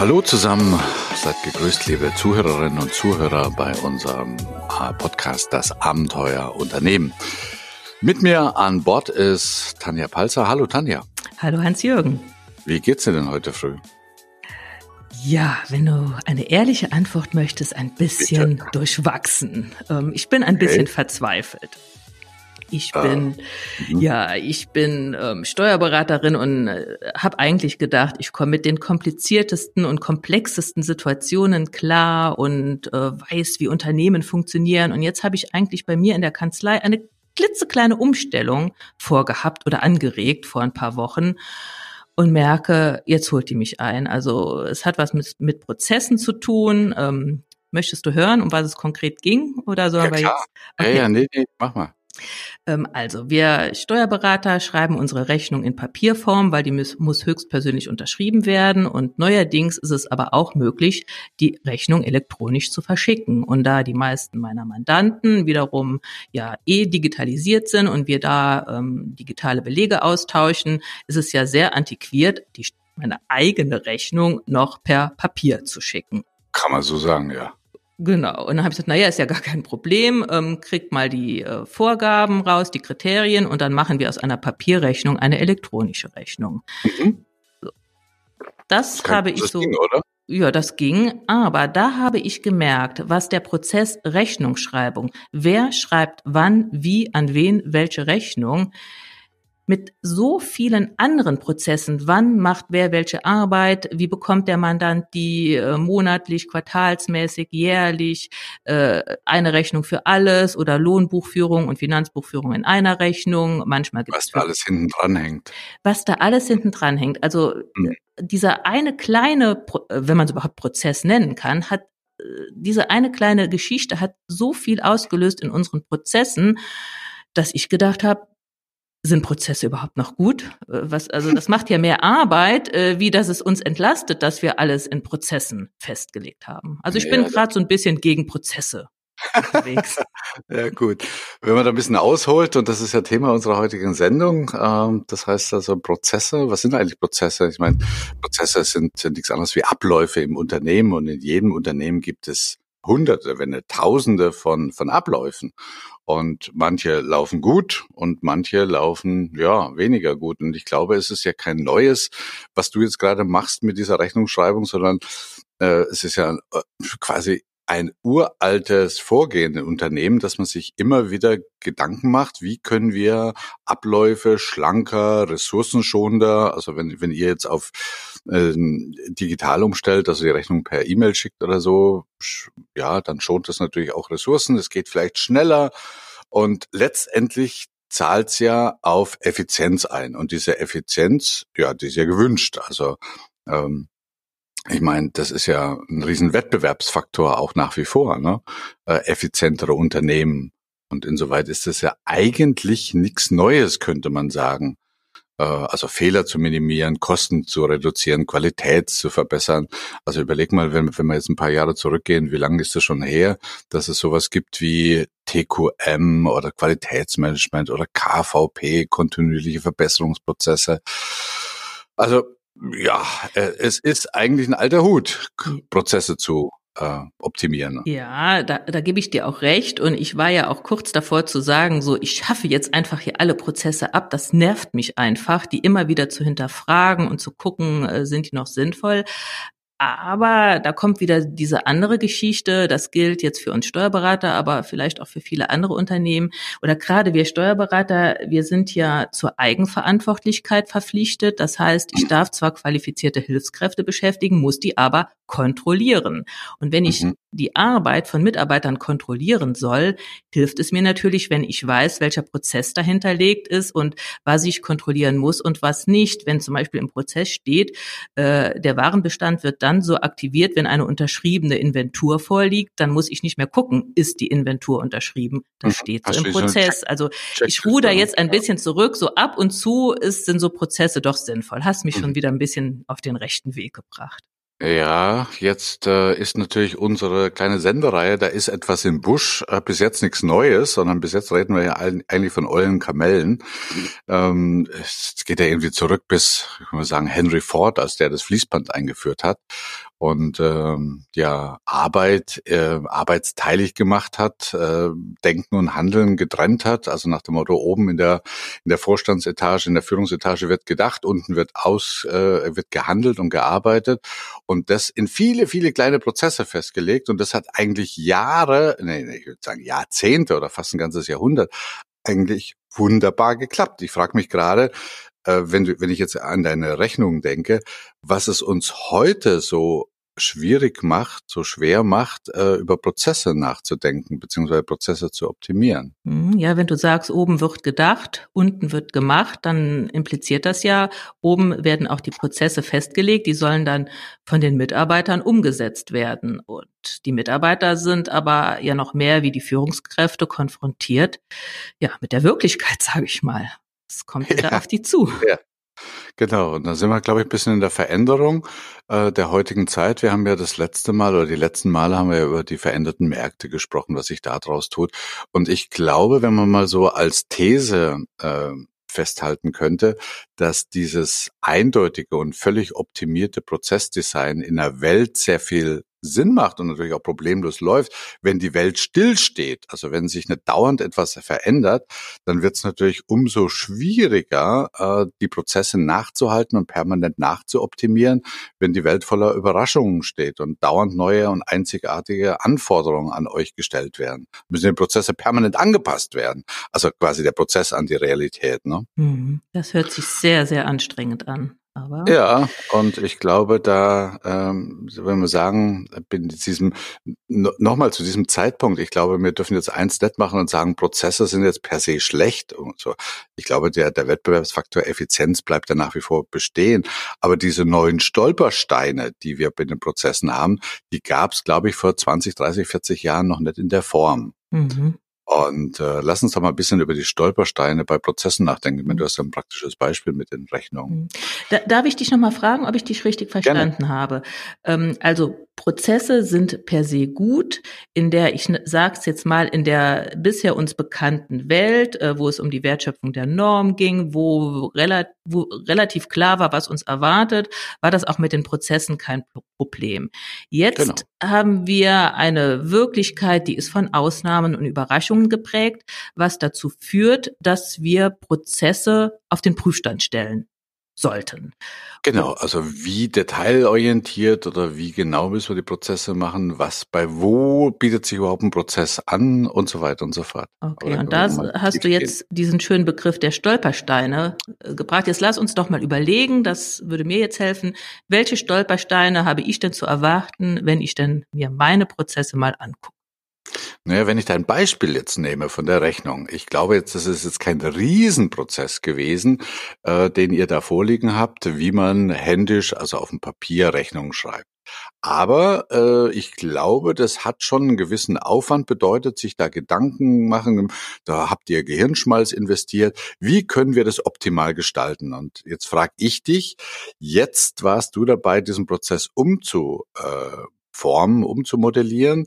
Hallo zusammen, seid gegrüßt, liebe Zuhörerinnen und Zuhörer bei unserem äh, Podcast Das Abenteuer Unternehmen. Mit mir an Bord ist Tanja Palzer. Hallo Tanja. Hallo Hans-Jürgen. Wie geht's dir denn heute früh? Ja, wenn du eine ehrliche Antwort möchtest, ein bisschen Bitte. durchwachsen. Ähm, ich bin ein okay. bisschen verzweifelt. Ich ah, bin, äh, ja, ich bin ähm, Steuerberaterin und äh, habe eigentlich gedacht, ich komme mit den kompliziertesten und komplexesten Situationen klar und äh, weiß, wie Unternehmen funktionieren. Und jetzt habe ich eigentlich bei mir in der Kanzlei eine klitzekleine Umstellung vorgehabt oder angeregt vor ein paar Wochen und merke, jetzt holt die mich ein. Also es hat was mit, mit Prozessen zu tun. Ähm, möchtest du hören, um was es konkret ging? Oder sollen ja, wir jetzt? Okay. Ja, ja, nee, nee, mach mal. Ähm, also, wir Steuerberater schreiben unsere Rechnung in Papierform, weil die muss, höchstpersönlich unterschrieben werden. Und neuerdings ist es aber auch möglich, die Rechnung elektronisch zu verschicken. Und da die meisten meiner Mandanten wiederum ja eh digitalisiert sind und wir da ähm, digitale Belege austauschen, ist es ja sehr antiquiert, die, meine eigene Rechnung noch per Papier zu schicken. Kann man so sagen, ja. Genau. Und dann habe ich gesagt, naja, ist ja gar kein Problem, ähm, kriegt mal die äh, Vorgaben raus, die Kriterien und dann machen wir aus einer Papierrechnung eine elektronische Rechnung. Mhm. So. Das Kein, habe ich das so. Ging, oder? Ja, das ging, aber da habe ich gemerkt, was der Prozess Rechnungsschreibung, wer schreibt wann, wie, an wen, welche Rechnung, mit so vielen anderen Prozessen. Wann macht wer welche Arbeit? Wie bekommt der Mandant die äh, monatlich, quartalsmäßig, jährlich äh, eine Rechnung für alles oder Lohnbuchführung und Finanzbuchführung in einer Rechnung? Manchmal gibt was da alles hinten dran hängt. Was da alles hinten dran hängt. Also hm. dieser eine kleine, äh, wenn man es überhaupt Prozess nennen kann, hat äh, diese eine kleine Geschichte hat so viel ausgelöst in unseren Prozessen, dass ich gedacht habe, sind Prozesse überhaupt noch gut? Äh, was, also das macht ja mehr Arbeit, äh, wie dass es uns entlastet, dass wir alles in Prozessen festgelegt haben. Also ich ja, bin gerade so ein bisschen gegen Prozesse unterwegs. ja, gut. Wenn man da ein bisschen ausholt, und das ist ja Thema unserer heutigen Sendung, ähm, das heißt also Prozesse, was sind eigentlich Prozesse? Ich meine, Prozesse sind, sind nichts anderes wie Abläufe im Unternehmen und in jedem Unternehmen gibt es Hunderte, wenn nicht Tausende von, von Abläufen. Und manche laufen gut und manche laufen ja weniger gut. Und ich glaube, es ist ja kein Neues, was du jetzt gerade machst mit dieser Rechnungsschreibung, sondern äh, es ist ja äh, quasi ein uraltes Vorgehen im Unternehmen, dass man sich immer wieder Gedanken macht, wie können wir Abläufe schlanker, ressourcenschonender, also wenn, wenn ihr jetzt auf äh, digital umstellt, also die Rechnung per E-Mail schickt oder so, ja, dann schont das natürlich auch Ressourcen, es geht vielleicht schneller und letztendlich zahlt's ja auf Effizienz ein. Und diese Effizienz, ja, die ist ja gewünscht. Also ähm, ich meine, das ist ja ein riesen Wettbewerbsfaktor auch nach wie vor, ne? Äh, effizientere Unternehmen. Und insoweit ist das ja eigentlich nichts Neues, könnte man sagen. Äh, also Fehler zu minimieren, Kosten zu reduzieren, Qualität zu verbessern. Also überleg mal, wenn, wenn wir jetzt ein paar Jahre zurückgehen, wie lange ist das schon her, dass es sowas gibt wie TQM oder Qualitätsmanagement oder KVP, kontinuierliche Verbesserungsprozesse. Also ja, äh, es ist eigentlich ein alter Hut, Prozesse zu äh, optimieren. Ja, da, da gebe ich dir auch recht. Und ich war ja auch kurz davor zu sagen, so, ich schaffe jetzt einfach hier alle Prozesse ab. Das nervt mich einfach, die immer wieder zu hinterfragen und zu gucken, äh, sind die noch sinnvoll. Aber da kommt wieder diese andere Geschichte. Das gilt jetzt für uns Steuerberater, aber vielleicht auch für viele andere Unternehmen. Oder gerade wir Steuerberater, wir sind ja zur Eigenverantwortlichkeit verpflichtet. Das heißt, ich darf zwar qualifizierte Hilfskräfte beschäftigen, muss die aber kontrollieren. Und wenn ich mhm. die Arbeit von Mitarbeitern kontrollieren soll, hilft es mir natürlich, wenn ich weiß, welcher Prozess dahinter liegt ist und was ich kontrollieren muss und was nicht. Wenn zum Beispiel im Prozess steht, äh, der Warenbestand wird dann so aktiviert, wenn eine unterschriebene Inventur vorliegt, dann muss ich nicht mehr gucken, ist die Inventur unterschrieben. Das mhm. steht so im Prozess. Also ich ruhe da jetzt ein bisschen zurück. So ab und zu ist, sind so Prozesse doch sinnvoll. Hast mich schon mhm. wieder ein bisschen auf den rechten Weg gebracht. Ja, jetzt äh, ist natürlich unsere kleine Sendereihe, da ist etwas im Busch, äh, bis jetzt nichts Neues, sondern bis jetzt reden wir ja eigentlich von euren Kamellen. Ähm, es geht ja irgendwie zurück bis, ich würde sagen, Henry Ford, als der das Fließband eingeführt hat und ähm, ja Arbeit äh, arbeitsteilig gemacht hat, äh, Denken und Handeln getrennt hat, also nach dem Motto oben in der in der Vorstandsetage, in der Führungsetage wird gedacht, unten wird aus äh, wird gehandelt und gearbeitet und das in viele viele kleine Prozesse festgelegt und das hat eigentlich Jahre, nee, nee ich würde sagen Jahrzehnte oder fast ein ganzes Jahrhundert eigentlich wunderbar geklappt. Ich frage mich gerade, äh, wenn, du, wenn ich jetzt an deine Rechnung denke, was es uns heute so schwierig macht, so schwer macht, äh, über Prozesse nachzudenken, beziehungsweise Prozesse zu optimieren. Mhm, ja, wenn du sagst, oben wird gedacht, unten wird gemacht, dann impliziert das ja, oben werden auch die Prozesse festgelegt, die sollen dann von den Mitarbeitern umgesetzt werden. Und die Mitarbeiter sind aber ja noch mehr wie die Führungskräfte konfrontiert, ja, mit der Wirklichkeit, sage ich mal. Es kommt wieder ja. auf die zu. Ja. Genau, und da sind wir, glaube ich, ein bisschen in der Veränderung äh, der heutigen Zeit. Wir haben ja das letzte Mal oder die letzten Male haben wir ja über die veränderten Märkte gesprochen, was sich da draus tut. Und ich glaube, wenn man mal so als These äh, festhalten könnte, dass dieses eindeutige und völlig optimierte Prozessdesign in der Welt sehr viel Sinn macht und natürlich auch problemlos läuft, wenn die Welt stillsteht, also wenn sich nicht dauernd etwas verändert, dann wird es natürlich umso schwieriger, äh, die Prozesse nachzuhalten und permanent nachzuoptimieren, wenn die Welt voller Überraschungen steht und dauernd neue und einzigartige Anforderungen an euch gestellt werden. Müssen die Prozesse permanent angepasst werden. Also quasi der Prozess an die Realität. Ne? Mhm. Das hört sich sehr, sehr anstrengend an. Aber ja, und ich glaube, da, ähm, wenn wir sagen, bin diesem nochmal zu diesem Zeitpunkt, ich glaube, wir dürfen jetzt eins nett machen und sagen, Prozesse sind jetzt per se schlecht und so. Ich glaube, der, der Wettbewerbsfaktor Effizienz bleibt ja nach wie vor bestehen. Aber diese neuen Stolpersteine, die wir bei den Prozessen haben, die gab es, glaube ich, vor 20, 30, 40 Jahren noch nicht in der Form. Mhm. Und äh, lass uns doch mal ein bisschen über die Stolpersteine bei Prozessen nachdenken. Mhm. Du hast ja ein praktisches Beispiel mit den Rechnungen. Mhm. Da, darf ich dich noch mal fragen, ob ich dich richtig verstanden Gerne. habe? Ähm, also Prozesse sind per se gut, in der, ich sag's jetzt mal, in der bisher uns bekannten Welt, äh, wo es um die Wertschöpfung der Norm ging, wo, rela wo relativ klar war, was uns erwartet, war das auch mit den Prozessen kein Problem. Jetzt genau. haben wir eine Wirklichkeit, die ist von Ausnahmen und Überraschungen geprägt, was dazu führt, dass wir Prozesse auf den Prüfstand stellen sollten. Genau, also wie detailorientiert oder wie genau müssen wir die Prozesse machen, was bei wo bietet sich überhaupt ein Prozess an und so weiter und so fort. Okay, und da hast du jetzt gehen. diesen schönen Begriff der Stolpersteine äh, gebracht. Jetzt lass uns doch mal überlegen, das würde mir jetzt helfen, welche Stolpersteine habe ich denn zu erwarten, wenn ich denn mir meine Prozesse mal angucke? Naja, wenn ich dein Beispiel jetzt nehme von der Rechnung, ich glaube jetzt, das ist jetzt kein Riesenprozess gewesen, äh, den ihr da vorliegen habt, wie man händisch, also auf dem Papier Rechnungen schreibt. Aber äh, ich glaube, das hat schon einen gewissen Aufwand bedeutet, sich da Gedanken machen. Da habt ihr Gehirnschmalz investiert. Wie können wir das optimal gestalten? Und jetzt frage ich dich, jetzt warst du dabei, diesen Prozess umzuformen, umzumodellieren.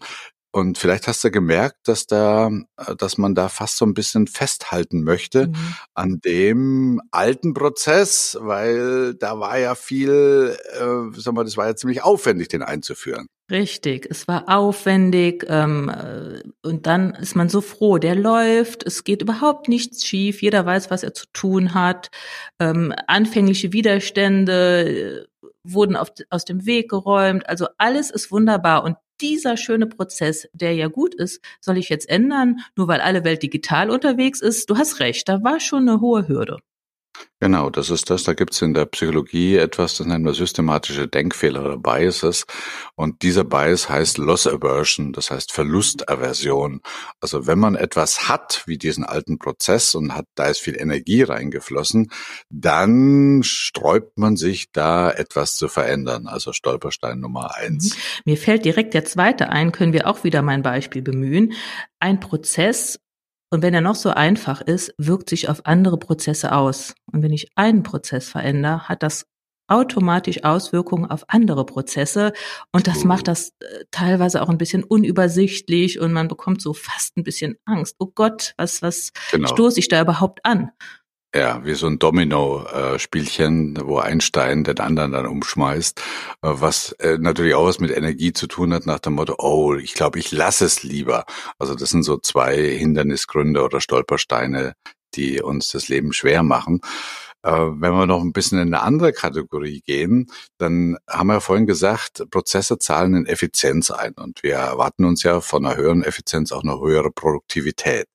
Und vielleicht hast du gemerkt, dass da, äh, dass man da fast so ein bisschen festhalten möchte mhm. an dem alten Prozess, weil da war ja viel, äh, sag mal, das war ja ziemlich aufwendig, den einzuführen. Richtig, es war aufwendig ähm, äh, und dann ist man so froh, der läuft, es geht überhaupt nichts schief, jeder weiß, was er zu tun hat. Ähm, anfängliche Widerstände äh, wurden auf, aus dem Weg geräumt, also alles ist wunderbar und dieser schöne Prozess, der ja gut ist, soll ich jetzt ändern, nur weil alle Welt digital unterwegs ist? Du hast recht, da war schon eine hohe Hürde. Genau, das ist das. Da gibt es in der Psychologie etwas, das nennen wir systematische Denkfehler oder Biases. Und dieser Bias heißt Loss Aversion, das heißt Verlustaversion. Also wenn man etwas hat, wie diesen alten Prozess und hat, da ist viel Energie reingeflossen, dann sträubt man sich da etwas zu verändern. Also Stolperstein Nummer eins. Mhm. Mir fällt direkt der zweite ein, können wir auch wieder mein Beispiel bemühen. Ein Prozess und wenn er noch so einfach ist, wirkt sich auf andere Prozesse aus. Und wenn ich einen Prozess verändere, hat das automatisch Auswirkungen auf andere Prozesse und das macht das äh, teilweise auch ein bisschen unübersichtlich und man bekommt so fast ein bisschen Angst. Oh Gott, was was genau. stoße ich da überhaupt an? Ja, wie so ein Domino-Spielchen, wo ein Stein den anderen dann umschmeißt, äh, was äh, natürlich auch was mit Energie zu tun hat, nach dem Motto, oh, ich glaube, ich lasse es lieber. Also das sind so zwei Hindernisgründe oder Stolpersteine, die uns das Leben schwer machen. Äh, wenn wir noch ein bisschen in eine andere Kategorie gehen, dann haben wir ja vorhin gesagt, Prozesse zahlen in Effizienz ein und wir erwarten uns ja von einer höheren Effizienz auch eine höhere Produktivität.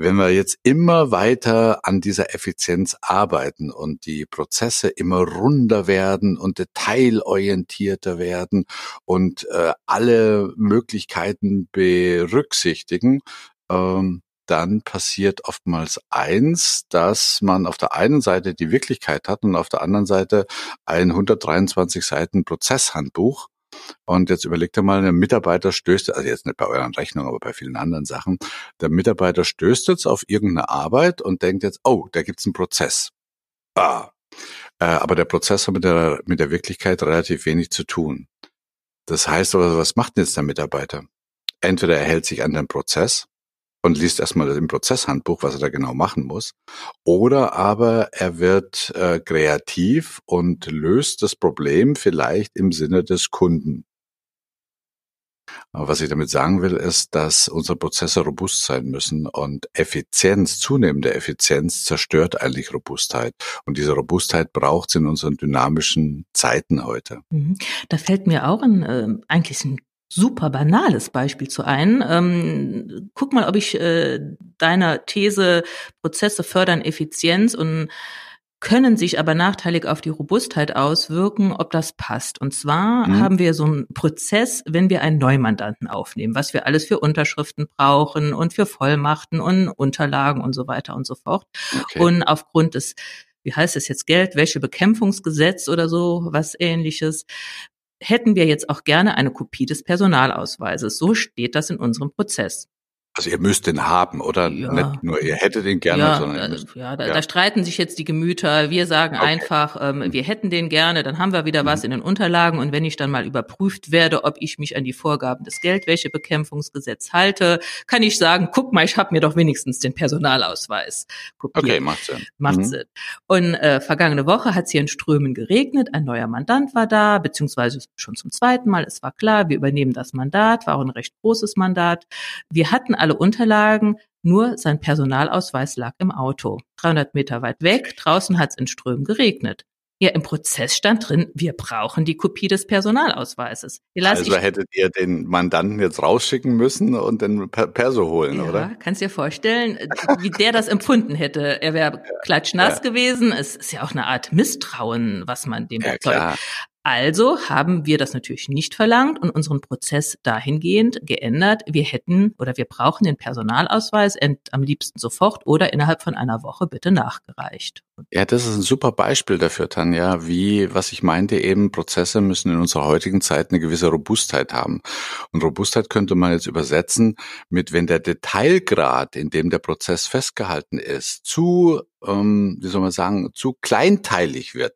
Wenn wir jetzt immer weiter an dieser Effizienz arbeiten und die Prozesse immer runder werden und detailorientierter werden und äh, alle Möglichkeiten berücksichtigen, ähm, dann passiert oftmals eins, dass man auf der einen Seite die Wirklichkeit hat und auf der anderen Seite ein 123 Seiten Prozesshandbuch und jetzt überlegt er mal, der Mitarbeiter stößt, also jetzt nicht bei euren Rechnungen, aber bei vielen anderen Sachen, der Mitarbeiter stößt jetzt auf irgendeine Arbeit und denkt jetzt, oh, da gibt's einen Prozess. Ah. Äh, aber der Prozess hat mit der, mit der Wirklichkeit relativ wenig zu tun. Das heißt was macht denn jetzt der Mitarbeiter? Entweder er hält sich an den Prozess und liest erstmal im Prozesshandbuch, was er da genau machen muss. Oder aber er wird äh, kreativ und löst das Problem vielleicht im Sinne des Kunden. Aber was ich damit sagen will, ist, dass unsere Prozesse robust sein müssen und Effizienz, zunehmende Effizienz zerstört eigentlich Robustheit. Und diese Robustheit braucht es in unseren dynamischen Zeiten heute. Mhm. Da fällt mir auch ein, äh, eigentlich ein super banales Beispiel zu ein. Ähm, guck mal, ob ich äh, deiner These Prozesse fördern Effizienz und können sich aber nachteilig auf die Robustheit auswirken, ob das passt. Und zwar mhm. haben wir so einen Prozess, wenn wir einen Neumandanten aufnehmen, was wir alles für Unterschriften brauchen und für Vollmachten und Unterlagen und so weiter und so fort. Okay. Und aufgrund des wie heißt es jetzt, Geldwäschebekämpfungsgesetz oder so, was ähnliches, hätten wir jetzt auch gerne eine Kopie des Personalausweises. So steht das in unserem Prozess. Also ihr müsst den haben, oder? Ja. Nicht nur ihr hättet den gerne, ja, sondern müsst, ja, da, ja, da, streiten sich jetzt die Gemüter. Wir sagen okay. einfach, ähm, wir hätten den gerne, dann haben wir wieder mhm. was in den Unterlagen und wenn ich dann mal überprüft werde, ob ich mich an die Vorgaben des Geldwäschebekämpfungsgesetzes halte, kann ich sagen, guck mal, ich habe mir doch wenigstens den Personalausweis kopiert. Okay, macht Sinn. Macht mhm. Sinn. Und äh, vergangene Woche hat es hier in Strömen geregnet, ein neuer Mandant war da, beziehungsweise schon zum zweiten Mal. Es war klar, wir übernehmen das Mandat, war auch ein recht großes Mandat. Wir hatten alle Unterlagen, nur sein Personalausweis lag im Auto. 300 Meter weit weg, draußen hat es in Strömen geregnet. Ja, im Prozess stand drin, wir brauchen die Kopie des Personalausweises. also hättet ihr den Mandanten jetzt rausschicken müssen und den Perso holen, ja, oder? Kannst dir vorstellen, wie der das empfunden hätte. Er wäre klatschnass ja. gewesen. Es ist ja auch eine Art Misstrauen, was man dem ja, erzeugt. Also haben wir das natürlich nicht verlangt und unseren Prozess dahingehend geändert. Wir hätten oder wir brauchen den Personalausweis am liebsten sofort oder innerhalb von einer Woche bitte nachgereicht. Ja, das ist ein super Beispiel dafür, Tanja, wie, was ich meinte eben, Prozesse müssen in unserer heutigen Zeit eine gewisse Robustheit haben. Und Robustheit könnte man jetzt übersetzen mit, wenn der Detailgrad, in dem der Prozess festgehalten ist, zu ähm, wie soll man sagen, zu kleinteilig wird,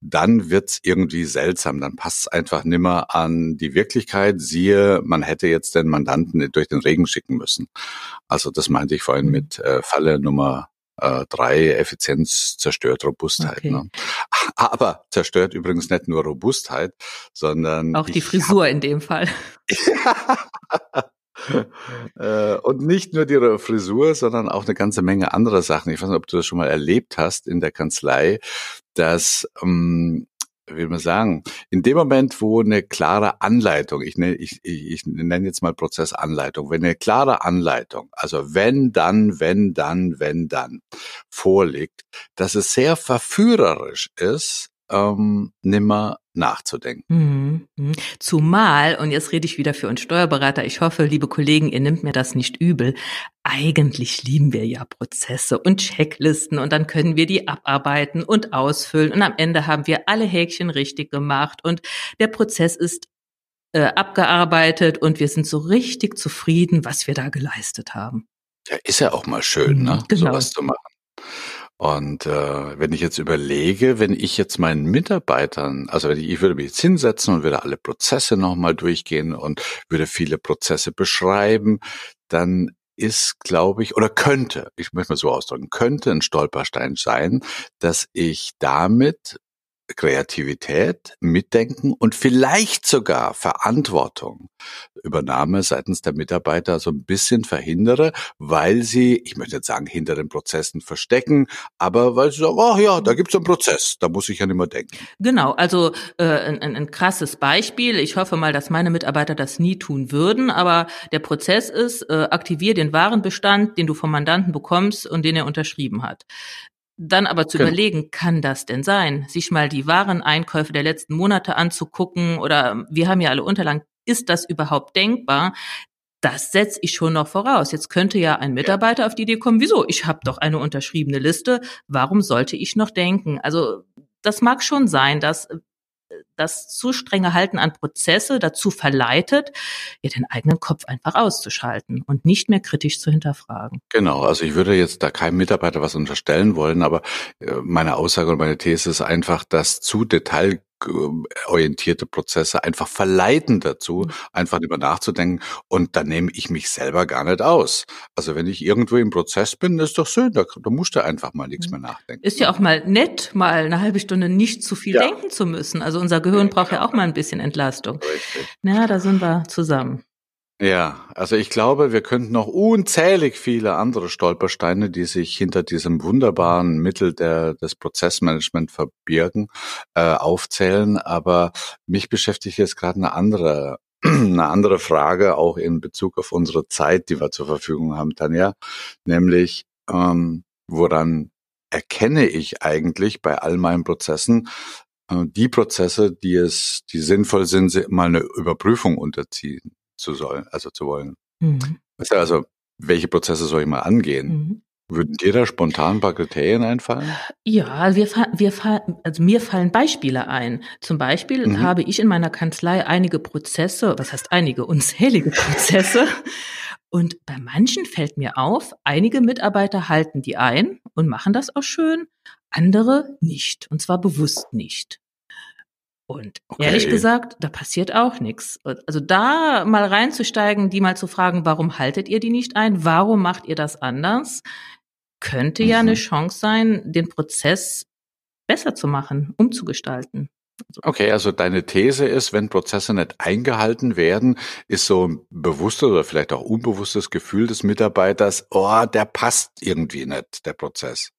dann wird's irgendwie seltsam. Dann passt es einfach nimmer an die Wirklichkeit. Siehe, man hätte jetzt den Mandanten durch den Regen schicken müssen. Also das meinte ich vorhin mhm. mit äh, Falle Nummer äh, drei, Effizienz zerstört Robustheit. Okay. Ne? Aber zerstört übrigens nicht nur Robustheit, sondern auch die Frisur hab, in dem Fall. Äh, und nicht nur die Frisur, sondern auch eine ganze Menge anderer Sachen. Ich weiß nicht, ob du das schon mal erlebt hast in der Kanzlei, dass ähm, will man sagen, in dem Moment, wo eine klare Anleitung, ich nenne, ich, ich, ich nenne jetzt mal Prozessanleitung, wenn eine klare Anleitung, also wenn, dann, wenn, dann, wenn, dann vorliegt, dass es sehr verführerisch ist, ähm, nimmer nachzudenken. Mhm, mhm. Zumal, und jetzt rede ich wieder für uns Steuerberater, ich hoffe, liebe Kollegen, ihr nehmt mir das nicht übel. Eigentlich lieben wir ja Prozesse und Checklisten und dann können wir die abarbeiten und ausfüllen und am Ende haben wir alle Häkchen richtig gemacht und der Prozess ist äh, abgearbeitet und wir sind so richtig zufrieden, was wir da geleistet haben. Ja, ist ja auch mal schön, ne? Mhm, genau. sowas zu machen. Und äh, wenn ich jetzt überlege, wenn ich jetzt meinen Mitarbeitern, also wenn ich, ich würde mich jetzt hinsetzen und würde alle Prozesse nochmal durchgehen und würde viele Prozesse beschreiben, dann ist, glaube ich, oder könnte, ich möchte mal so ausdrücken, könnte ein Stolperstein sein, dass ich damit Kreativität, Mitdenken und vielleicht sogar Verantwortung Übernahme seitens der Mitarbeiter so ein bisschen verhindere, weil sie, ich möchte jetzt sagen, hinter den Prozessen verstecken, aber weil sie sagen, oh ja, da gibt's einen Prozess, da muss ich ja nicht mehr denken. Genau, also äh, ein, ein krasses Beispiel. Ich hoffe mal, dass meine Mitarbeiter das nie tun würden, aber der Prozess ist, äh, aktivier den Warenbestand, den du vom Mandanten bekommst und den er unterschrieben hat. Dann aber zu genau. überlegen, kann das denn sein? Sich mal die Wareneinkäufe der letzten Monate anzugucken oder wir haben ja alle Unterlagen. Ist das überhaupt denkbar? Das setze ich schon noch voraus. Jetzt könnte ja ein Mitarbeiter auf die Idee kommen, wieso? Ich habe doch eine unterschriebene Liste. Warum sollte ich noch denken? Also das mag schon sein, dass das zu strenge Halten an Prozesse dazu verleitet, ja den eigenen Kopf einfach auszuschalten und nicht mehr kritisch zu hinterfragen. Genau, also ich würde jetzt da keinem Mitarbeiter was unterstellen wollen, aber äh, meine Aussage und meine These ist einfach, dass zu Detail orientierte Prozesse einfach verleiten dazu, mhm. einfach über nachzudenken. Und da nehme ich mich selber gar nicht aus. Also wenn ich irgendwo im Prozess bin, ist doch schön, da, da musst du einfach mal nichts mhm. mehr nachdenken. Ist ja auch mal nett, mal eine halbe Stunde nicht zu viel ja. denken zu müssen. Also unser Gehirn braucht ja auch mal ein bisschen Entlastung. Richtig. Na, da sind wir zusammen. Ja, also ich glaube, wir könnten noch unzählig viele andere Stolpersteine, die sich hinter diesem wunderbaren Mittel der, des Prozessmanagement verbirgen, äh, aufzählen. Aber mich beschäftigt jetzt gerade eine andere, eine andere Frage, auch in Bezug auf unsere Zeit, die wir zur Verfügung haben, Tanja, nämlich ähm, woran erkenne ich eigentlich bei all meinen Prozessen, äh, die Prozesse, die es, die sinnvoll sind, mal eine Überprüfung unterziehen zu sollen, also zu wollen. Mhm. Also, welche Prozesse soll ich mal angehen? Mhm. Würden dir da spontan ein paar Kriterien einfallen? Ja, wir, wir, also mir fallen Beispiele ein. Zum Beispiel mhm. habe ich in meiner Kanzlei einige Prozesse, was heißt einige, unzählige Prozesse. Und bei manchen fällt mir auf, einige Mitarbeiter halten die ein und machen das auch schön, andere nicht, und zwar bewusst nicht. Und okay. ehrlich gesagt, da passiert auch nichts. Also da mal reinzusteigen, die mal zu fragen, warum haltet ihr die nicht ein? Warum macht ihr das anders? Könnte mhm. ja eine Chance sein, den Prozess besser zu machen, umzugestalten. Okay, also deine These ist, wenn Prozesse nicht eingehalten werden, ist so ein bewusstes oder vielleicht auch unbewusstes Gefühl des Mitarbeiters, oh, der passt irgendwie nicht, der Prozess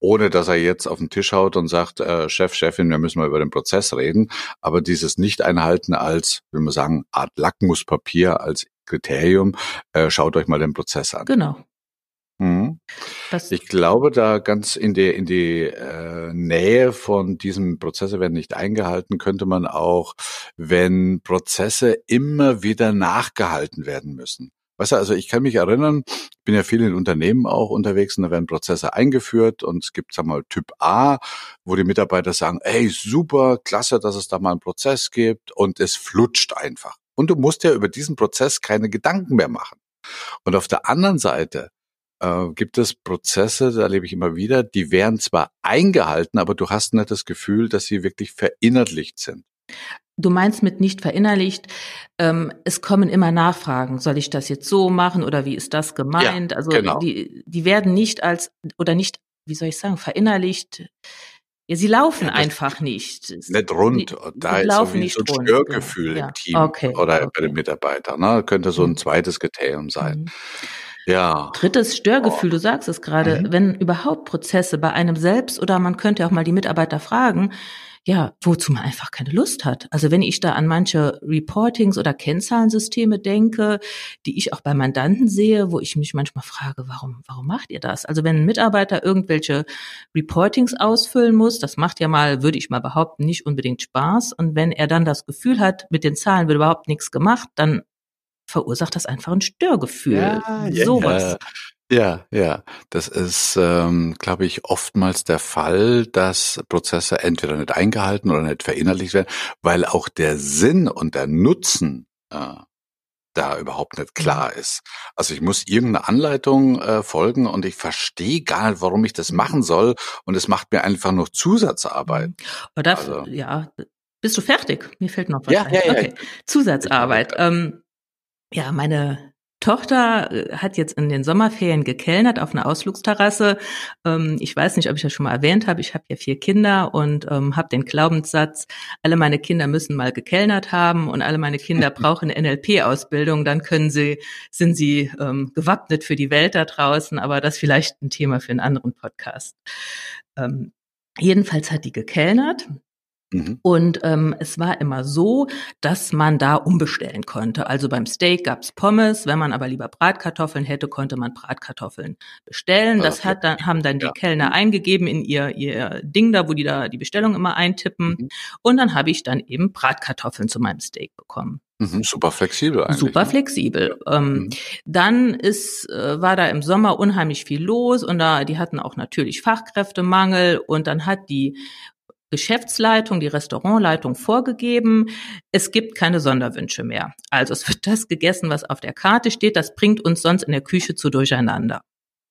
ohne dass er jetzt auf den Tisch haut und sagt, äh, Chef, Chefin, wir müssen mal über den Prozess reden. Aber dieses Nicht-Einhalten als, will man sagen, Art Lackmuspapier, als Kriterium, äh, schaut euch mal den Prozess an. Genau. Mhm. Ich glaube, da ganz in die, in die äh, Nähe von diesem Prozesse werden nicht eingehalten, könnte man auch, wenn Prozesse immer wieder nachgehalten werden müssen. Weißt du, also ich kann mich erinnern, bin ja viel in Unternehmen auch unterwegs und da werden Prozesse eingeführt und es gibt, sag mal, Typ A, wo die Mitarbeiter sagen, ey, super, klasse, dass es da mal einen Prozess gibt und es flutscht einfach. Und du musst ja über diesen Prozess keine Gedanken mehr machen. Und auf der anderen Seite äh, gibt es Prozesse, da erlebe ich immer wieder, die werden zwar eingehalten, aber du hast nicht das Gefühl, dass sie wirklich verinnerlicht sind. Du meinst mit nicht verinnerlicht, ähm, es kommen immer Nachfragen. Soll ich das jetzt so machen oder wie ist das gemeint? Ja, also genau. die, die werden nicht als oder nicht, wie soll ich sagen, verinnerlicht. Ja, sie laufen ja, einfach nicht. Nicht rund. Die, da ist irgendwie so ein Störgefühl ja. im Team okay, oder okay. bei den Mitarbeitern. Ne? Könnte so ein mhm. zweites Kriterium sein. Mhm. Ja. Drittes Störgefühl, du sagst es gerade, mhm. wenn überhaupt Prozesse bei einem selbst oder man könnte auch mal die Mitarbeiter fragen, ja, wozu man einfach keine Lust hat. Also wenn ich da an manche Reportings oder Kennzahlensysteme denke, die ich auch bei Mandanten sehe, wo ich mich manchmal frage, warum, warum macht ihr das? Also wenn ein Mitarbeiter irgendwelche Reportings ausfüllen muss, das macht ja mal, würde ich mal behaupten, nicht unbedingt Spaß. Und wenn er dann das Gefühl hat, mit den Zahlen wird überhaupt nichts gemacht, dann verursacht das einfach ein Störgefühl. Ja, Sowas. Ja. Ja, das ist, ähm, glaube ich, oftmals der Fall, dass Prozesse entweder nicht eingehalten oder nicht verinnerlicht werden, weil auch der Sinn und der Nutzen äh, da überhaupt nicht klar mhm. ist. Also ich muss irgendeine Anleitung äh, folgen und ich verstehe gar nicht, warum ich das machen soll und es macht mir einfach noch Zusatzarbeit. Oder mhm. also, ja, bist du fertig? Mir fällt noch was ja, ein. Ja, ja, okay. Zusatzarbeit. Ähm, ja, meine Tochter äh, hat jetzt in den Sommerferien gekellnert auf einer Ausflugsterrasse. Ähm, ich weiß nicht, ob ich das schon mal erwähnt habe. Ich habe ja vier Kinder und ähm, habe den Glaubenssatz, alle meine Kinder müssen mal gekellnert haben und alle meine Kinder brauchen eine NLP-Ausbildung. Dann können sie, sind sie ähm, gewappnet für die Welt da draußen. Aber das ist vielleicht ein Thema für einen anderen Podcast. Ähm, jedenfalls hat die gekellnert Mhm. Und ähm, es war immer so, dass man da umbestellen konnte. Also beim Steak gab's Pommes, wenn man aber lieber Bratkartoffeln hätte, konnte man Bratkartoffeln bestellen. Das hat dann, haben dann die ja. Kellner mhm. eingegeben in ihr, ihr Ding da, wo die da die Bestellung immer eintippen. Mhm. Und dann habe ich dann eben Bratkartoffeln zu meinem Steak bekommen. Mhm, super flexibel eigentlich. Super ne? flexibel. Ähm, mhm. Dann ist, äh, war da im Sommer unheimlich viel los und da, die hatten auch natürlich Fachkräftemangel und dann hat die Geschäftsleitung, die Restaurantleitung vorgegeben, es gibt keine Sonderwünsche mehr. Also es wird das gegessen, was auf der Karte steht, das bringt uns sonst in der Küche zu durcheinander.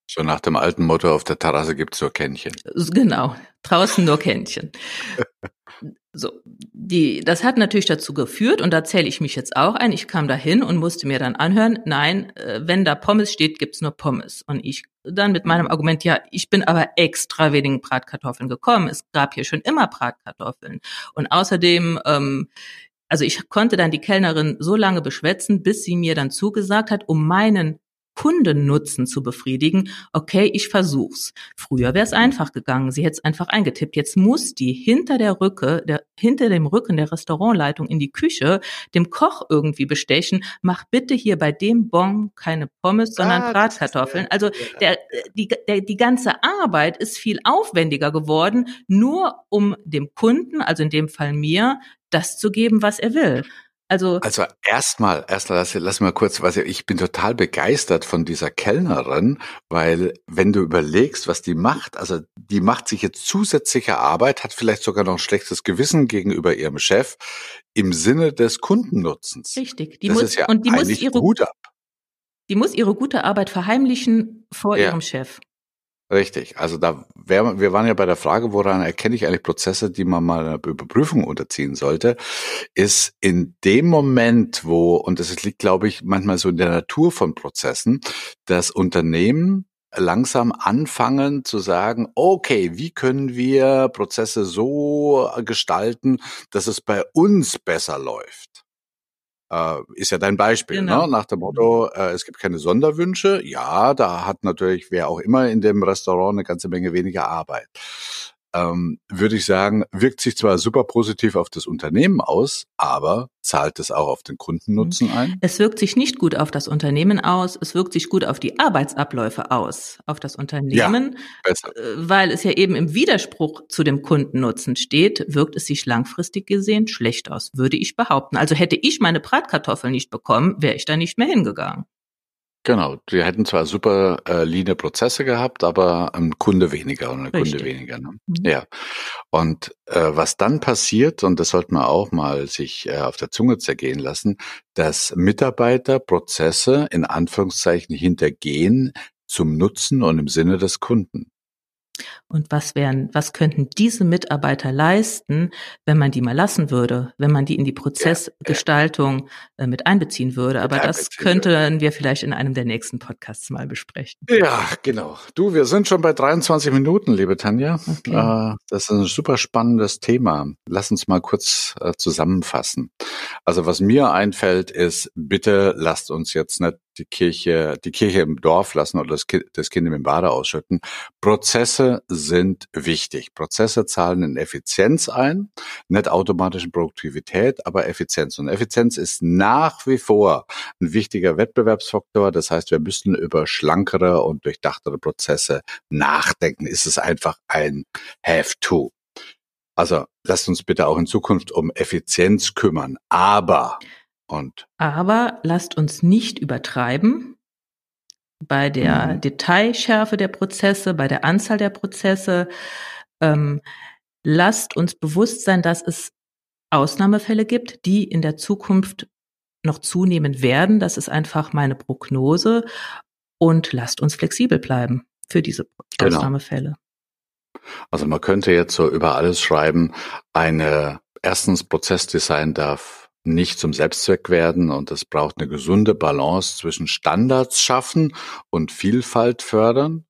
So nach dem alten Motto, auf der Terrasse gibt's nur Kännchen. Genau, draußen nur Kännchen. So, die, das hat natürlich dazu geführt, und da zähle ich mich jetzt auch ein, ich kam da hin und musste mir dann anhören, nein, äh, wenn da Pommes steht, gibt's nur Pommes. Und ich dann mit meinem Argument, ja, ich bin aber extra wenigen Bratkartoffeln gekommen. Es gab hier schon immer Bratkartoffeln. Und außerdem, ähm, also ich konnte dann die Kellnerin so lange beschwätzen, bis sie mir dann zugesagt hat, um meinen Kundennutzen zu befriedigen, okay, ich versuch's. Früher wäre es einfach gegangen, sie hätte es einfach eingetippt. Jetzt muss die hinter der Rücke, der, hinter dem Rücken der Restaurantleitung in die Küche dem Koch irgendwie bestechen, mach bitte hier bei dem Bon keine Pommes, sondern ah, Bratkartoffeln. Also der, die, der, die ganze Arbeit ist viel aufwendiger geworden, nur um dem Kunden, also in dem Fall mir, das zu geben, was er will. Also, also erstmal, erstmal lass, lass mal kurz, was ich bin total begeistert von dieser Kellnerin, weil wenn du überlegst, was die macht, also die macht sich jetzt zusätzliche Arbeit, hat vielleicht sogar noch ein schlechtes Gewissen gegenüber ihrem Chef im Sinne des Kundennutzens. Richtig. Die das muss, ja und die muss ihre, gut ab. Die muss ihre gute Arbeit verheimlichen vor ja. ihrem Chef. Richtig. Also da wär, wir waren ja bei der Frage, woran erkenne ich eigentlich Prozesse, die man mal einer Überprüfung unterziehen sollte, ist in dem Moment, wo, und das liegt, glaube ich, manchmal so in der Natur von Prozessen, das Unternehmen langsam anfangen zu sagen, okay, wie können wir Prozesse so gestalten, dass es bei uns besser läuft? Äh, ist ja dein Beispiel, ne? genau. ne? nach dem Motto, äh, es gibt keine Sonderwünsche. Ja, da hat natürlich wer auch immer in dem Restaurant eine ganze Menge weniger Arbeit ähm, würde ich sagen, wirkt sich zwar super positiv auf das Unternehmen aus, aber zahlt es auch auf den Kundennutzen mhm. ein? Es wirkt sich nicht gut auf das Unternehmen aus, es wirkt sich gut auf die Arbeitsabläufe aus, auf das Unternehmen, ja, äh, weil es ja eben im Widerspruch zu dem Kundennutzen steht, wirkt es sich langfristig gesehen schlecht aus, würde ich behaupten. Also hätte ich meine Bratkartoffeln nicht bekommen, wäre ich da nicht mehr hingegangen. Genau, die hätten zwar super äh, leane Prozesse gehabt, aber ein Kunde weniger und ein Kunde weniger. Ne? Mhm. Ja. Und äh, was dann passiert, und das sollte man auch mal sich äh, auf der Zunge zergehen lassen, dass Mitarbeiter Prozesse in Anführungszeichen hintergehen zum Nutzen und im Sinne des Kunden. Und was wären, was könnten diese Mitarbeiter leisten, wenn man die mal lassen würde, wenn man die in die Prozessgestaltung äh, mit einbeziehen würde? Aber das könnten wir vielleicht in einem der nächsten Podcasts mal besprechen. Ja, genau. Du, wir sind schon bei 23 Minuten, liebe Tanja. Okay. Äh, das ist ein super spannendes Thema. Lass uns mal kurz äh, zusammenfassen. Also was mir einfällt, ist, bitte lasst uns jetzt nicht die Kirche, die Kirche im Dorf lassen oder das Kind, das kind im Bade ausschütten. Prozesse sind wichtig. Prozesse zahlen in Effizienz ein, nicht automatisch in Produktivität, aber Effizienz. Und Effizienz ist nach wie vor ein wichtiger Wettbewerbsfaktor. Das heißt, wir müssen über schlankere und durchdachtere Prozesse nachdenken. Ist es einfach ein have to. Also lasst uns bitte auch in Zukunft um Effizienz kümmern. Aber und Aber lasst uns nicht übertreiben bei der mhm. Detailschärfe der Prozesse, bei der Anzahl der Prozesse. Ähm, lasst uns bewusst sein, dass es Ausnahmefälle gibt, die in der Zukunft noch zunehmen werden. Das ist einfach meine Prognose. Und lasst uns flexibel bleiben für diese genau. Ausnahmefälle. Also man könnte jetzt so über alles schreiben, eine erstens Prozessdesign darf nicht zum Selbstzweck werden und es braucht eine gesunde Balance zwischen Standards schaffen und Vielfalt fördern.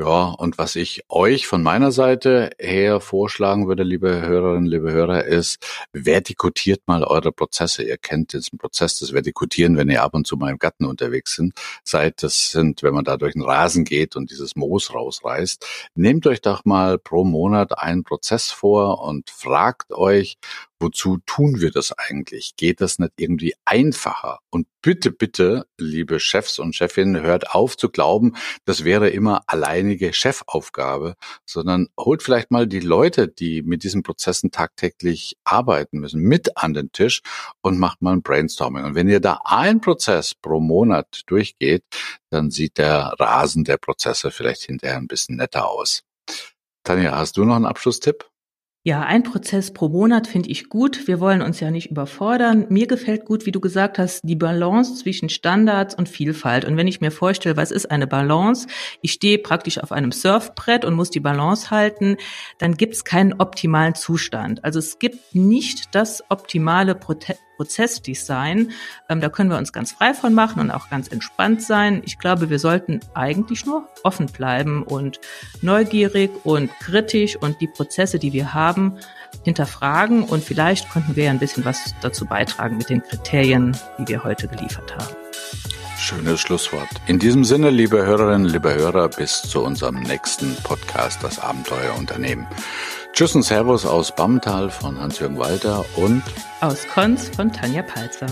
Ja, und was ich euch von meiner Seite her vorschlagen würde, liebe Hörerinnen, liebe Hörer, ist, vertikutiert mal eure Prozesse. Ihr kennt diesen Prozess des Vertikutieren, wenn ihr ab und zu mal im Garten unterwegs sind, seid. Das sind, wenn man da durch den Rasen geht und dieses Moos rausreißt. Nehmt euch doch mal pro Monat einen Prozess vor und fragt euch, wozu tun wir das eigentlich? Geht das nicht irgendwie einfacher? Und bitte, bitte, liebe Chefs und Chefinnen, hört auf zu glauben, das wäre immer alleinige Chefaufgabe, sondern holt vielleicht mal die Leute, die mit diesen Prozessen tagtäglich arbeiten müssen, mit an den Tisch und macht mal ein Brainstorming. Und wenn ihr da ein Prozess pro Monat durchgeht, dann sieht der Rasen der Prozesse vielleicht hinterher ein bisschen netter aus. Tanja, hast du noch einen Abschlusstipp? Ja, ein Prozess pro Monat finde ich gut. Wir wollen uns ja nicht überfordern. Mir gefällt gut, wie du gesagt hast, die Balance zwischen Standards und Vielfalt. Und wenn ich mir vorstelle, was ist eine Balance? Ich stehe praktisch auf einem Surfbrett und muss die Balance halten, dann gibt es keinen optimalen Zustand. Also es gibt nicht das optimale Prote Prozessdesign. Ähm, da können wir uns ganz frei von machen und auch ganz entspannt sein. Ich glaube, wir sollten eigentlich nur offen bleiben und neugierig und kritisch und die Prozesse, die wir haben, hinterfragen und vielleicht konnten wir ja ein bisschen was dazu beitragen mit den Kriterien, die wir heute geliefert haben. Schönes Schlusswort. In diesem Sinne, liebe Hörerinnen, liebe Hörer, bis zu unserem nächsten Podcast, das Abenteuerunternehmen. Tschüss und Servus aus Bammental von Hans-Jürgen Walter und aus Konz von Tanja Palzer.